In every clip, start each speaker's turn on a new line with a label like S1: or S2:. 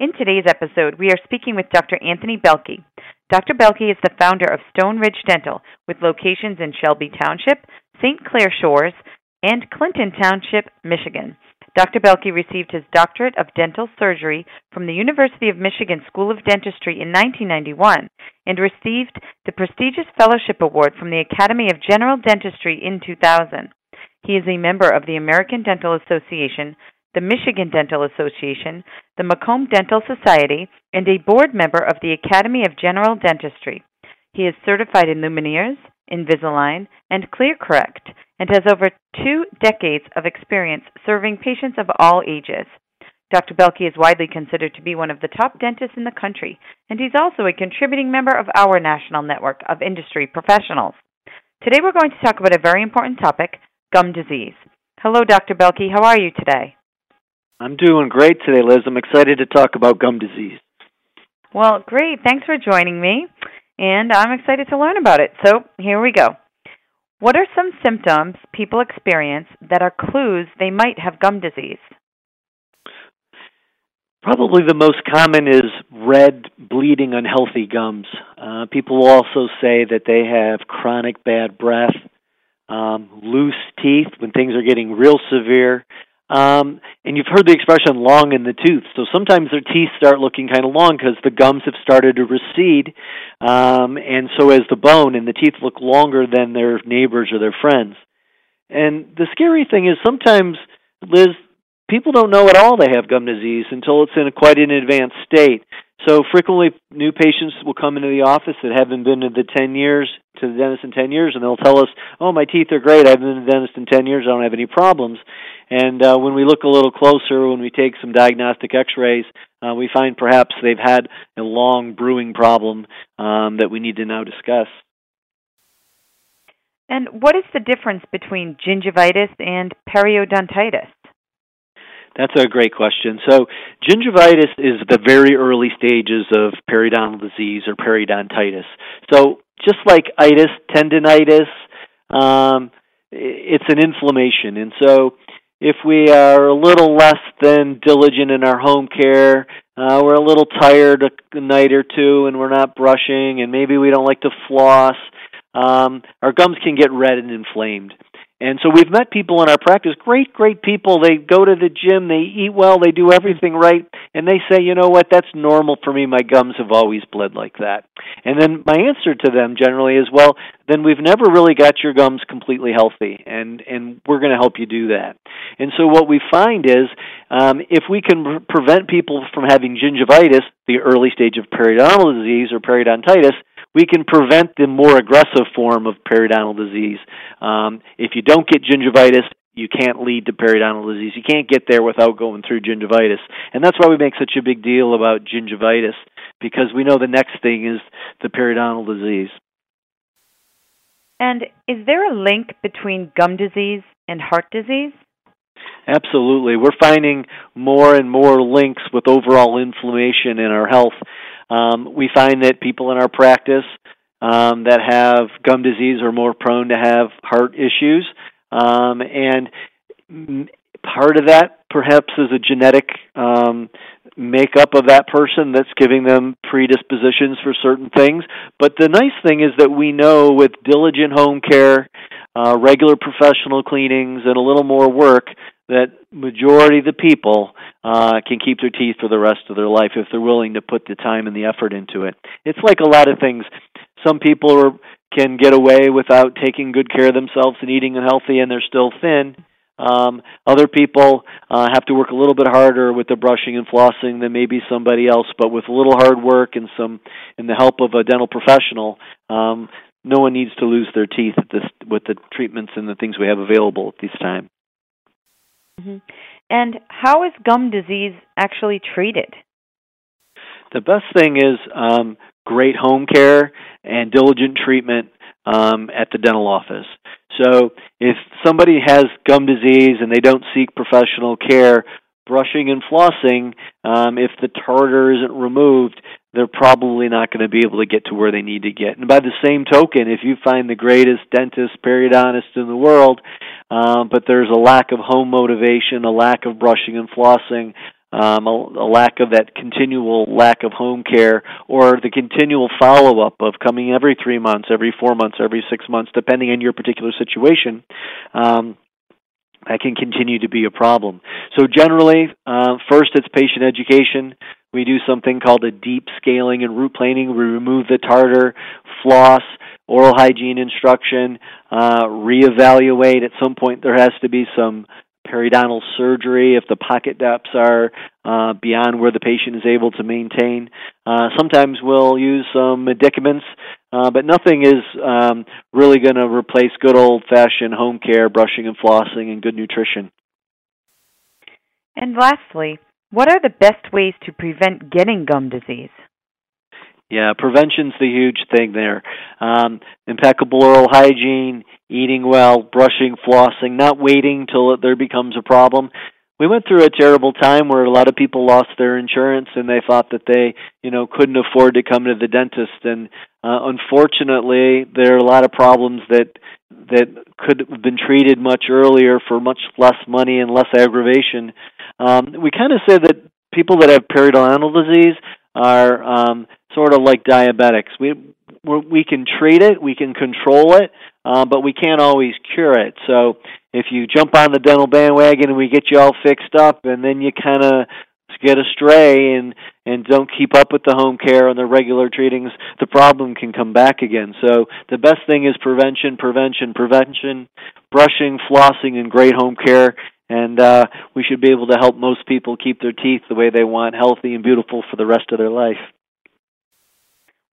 S1: In today's episode, we are speaking with Dr. Anthony Belke. Dr. Belke is the founder of Stone Ridge Dental, with locations in Shelby Township, St. Clair Shores, and Clinton Township, Michigan. Dr. Belke received his doctorate of dental surgery from the University of Michigan School of Dentistry in 1991 and received the prestigious fellowship award from the Academy of General Dentistry in 2000. He is a member of the American Dental Association, the Michigan Dental Association, the Macomb Dental Society, and a board member of the Academy of General Dentistry. He is certified in Lumineers, Invisalign, and ClearCorrect, and has over two decades of experience serving patients of all ages. Dr. Belke is widely considered to be one of the top dentists in the country, and he's also a contributing member of our national network of industry professionals. Today we're going to talk about a very important topic gum disease. Hello, Dr. Belke. How are you today?
S2: I'm doing great today, Liz. I'm excited to talk about gum disease.
S1: Well, great. Thanks for joining me, and I'm excited to learn about it. So, here we go. What are some symptoms people experience that are clues they might have gum disease?
S2: Probably the most common is red, bleeding, unhealthy gums. Uh, people will also say that they have chronic bad breath, um, loose teeth when things are getting real severe, um, and you've heard the expression long in the tooth. So sometimes their teeth start looking kind of long because the gums have started to recede, um, and so as the bone, and the teeth look longer than their neighbors or their friends. And the scary thing is sometimes, Liz, people don't know at all they have gum disease until it's in a quite an advanced state. So frequently, new patients will come into the office that haven't been to the ten years to the dentist in ten years, and they'll tell us, "Oh, my teeth are great. I've been to the dentist in ten years. I don't have any problems." And uh, when we look a little closer, when we take some diagnostic X-rays, uh, we find perhaps they've had a long brewing problem um, that we need to now discuss.
S1: And what is the difference between gingivitis and periodontitis?
S2: That's a great question. So, gingivitis is the very early stages of periodontal disease or periodontitis. So, just like itis, tendonitis, um, it's an inflammation. And so, if we are a little less than diligent in our home care, uh, we're a little tired a night or two and we're not brushing, and maybe we don't like to floss, um, our gums can get red and inflamed. And so we've met people in our practice, great, great people. They go to the gym, they eat well, they do everything right, and they say, you know what, that's normal for me. My gums have always bled like that. And then my answer to them generally is, well, then we've never really got your gums completely healthy, and and we're going to help you do that. And so what we find is, um, if we can pre- prevent people from having gingivitis, the early stage of periodontal disease or periodontitis, we can prevent the more aggressive form of periodontal disease. Um, if you don't get gingivitis, you can't lead to periodontal disease. You can't get there without going through gingivitis. And that's why we make such a big deal about gingivitis, because we know the next thing is the periodontal disease.
S1: And is there a link between gum disease and heart disease?
S2: Absolutely. We're finding more and more links with overall inflammation in our health. Um, we find that people in our practice um, that have gum disease are more prone to have heart issues. Um, and part of that perhaps is a genetic um, makeup of that person that's giving them predispositions for certain things. But the nice thing is that we know with diligent home care, uh, regular professional cleanings, and a little more work, that majority of the people uh, can keep their teeth for the rest of their life if they're willing to put the time and the effort into it. It's like a lot of things. Some people are, can get away without taking good care of themselves and eating healthy, and they're still thin. Um, other people uh, have to work a little bit harder with the brushing and flossing than maybe somebody else, but with a little hard work and some and the help of a dental professional, um, no one needs to lose their teeth at this, with the treatments and the things we have available at this time.
S1: Mm-hmm. And how is gum disease actually treated?
S2: The best thing is um, great home care and diligent treatment um, at the dental office. So if somebody has gum disease and they don't seek professional care, brushing and flossing, um, if the tartar isn't removed, they're probably not going to be able to get to where they need to get. And by the same token, if you find the greatest dentist, periodontist in the world, um, but there's a lack of home motivation, a lack of brushing and flossing, um, a, a lack of that continual lack of home care, or the continual follow up of coming every three months, every four months, every six months, depending on your particular situation. Um, that can continue to be a problem. So generally, uh, first it's patient education. We do something called a deep scaling and root planing. We remove the tartar, floss, oral hygiene instruction, uh, reevaluate. At some point, there has to be some periodontal surgery if the pocket depths are uh, beyond where the patient is able to maintain. Uh, sometimes we'll use some medicaments, uh, but nothing is um, really going to replace good old fashioned home care, brushing and flossing, and good nutrition.
S1: And lastly, what are the best ways to prevent getting gum disease?
S2: Yeah, prevention's the huge thing there. Um, impeccable oral hygiene, eating well, brushing, flossing, not waiting till there becomes a problem. We went through a terrible time where a lot of people lost their insurance and they thought that they, you know, couldn't afford to come to the dentist and uh, unfortunately there are a lot of problems that that could have been treated much earlier for much less money and less aggravation. Um, we kind of say that people that have periodontal disease are um, sort of like diabetics. We we can treat it, we can control it, uh, but we can't always cure it. So if you jump on the dental bandwagon and we get you all fixed up, and then you kind of get astray and and don't keep up with the home care and the regular treatings, the problem can come back again. So the best thing is prevention, prevention, prevention, brushing, flossing, and great home care. And uh, we should be able to help most people keep their teeth the way they want, healthy and beautiful for the rest of their life.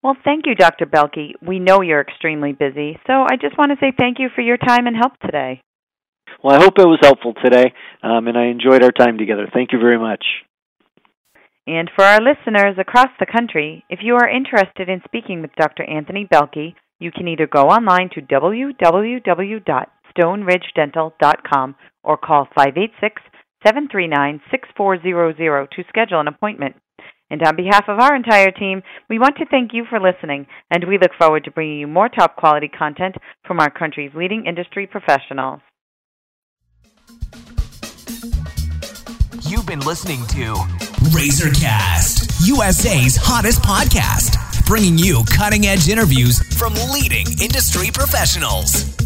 S1: Well, thank you, Dr. Belke. We know you're extremely busy, so I just want to say thank you for your time and help today.
S2: Well, I hope it was helpful today, um, and I enjoyed our time together. Thank you very much.
S1: And for our listeners across the country, if you are interested in speaking with Dr. Anthony Belke, you can either go online to www.stoneridgedental.com or call 586 739 6400 to schedule an appointment. And on behalf of our entire team, we want to thank you for listening, and we look forward to bringing you more top quality content from our country's leading industry professionals.
S3: You've been listening to Razorcast, USA's hottest podcast, bringing you cutting edge interviews from leading industry professionals.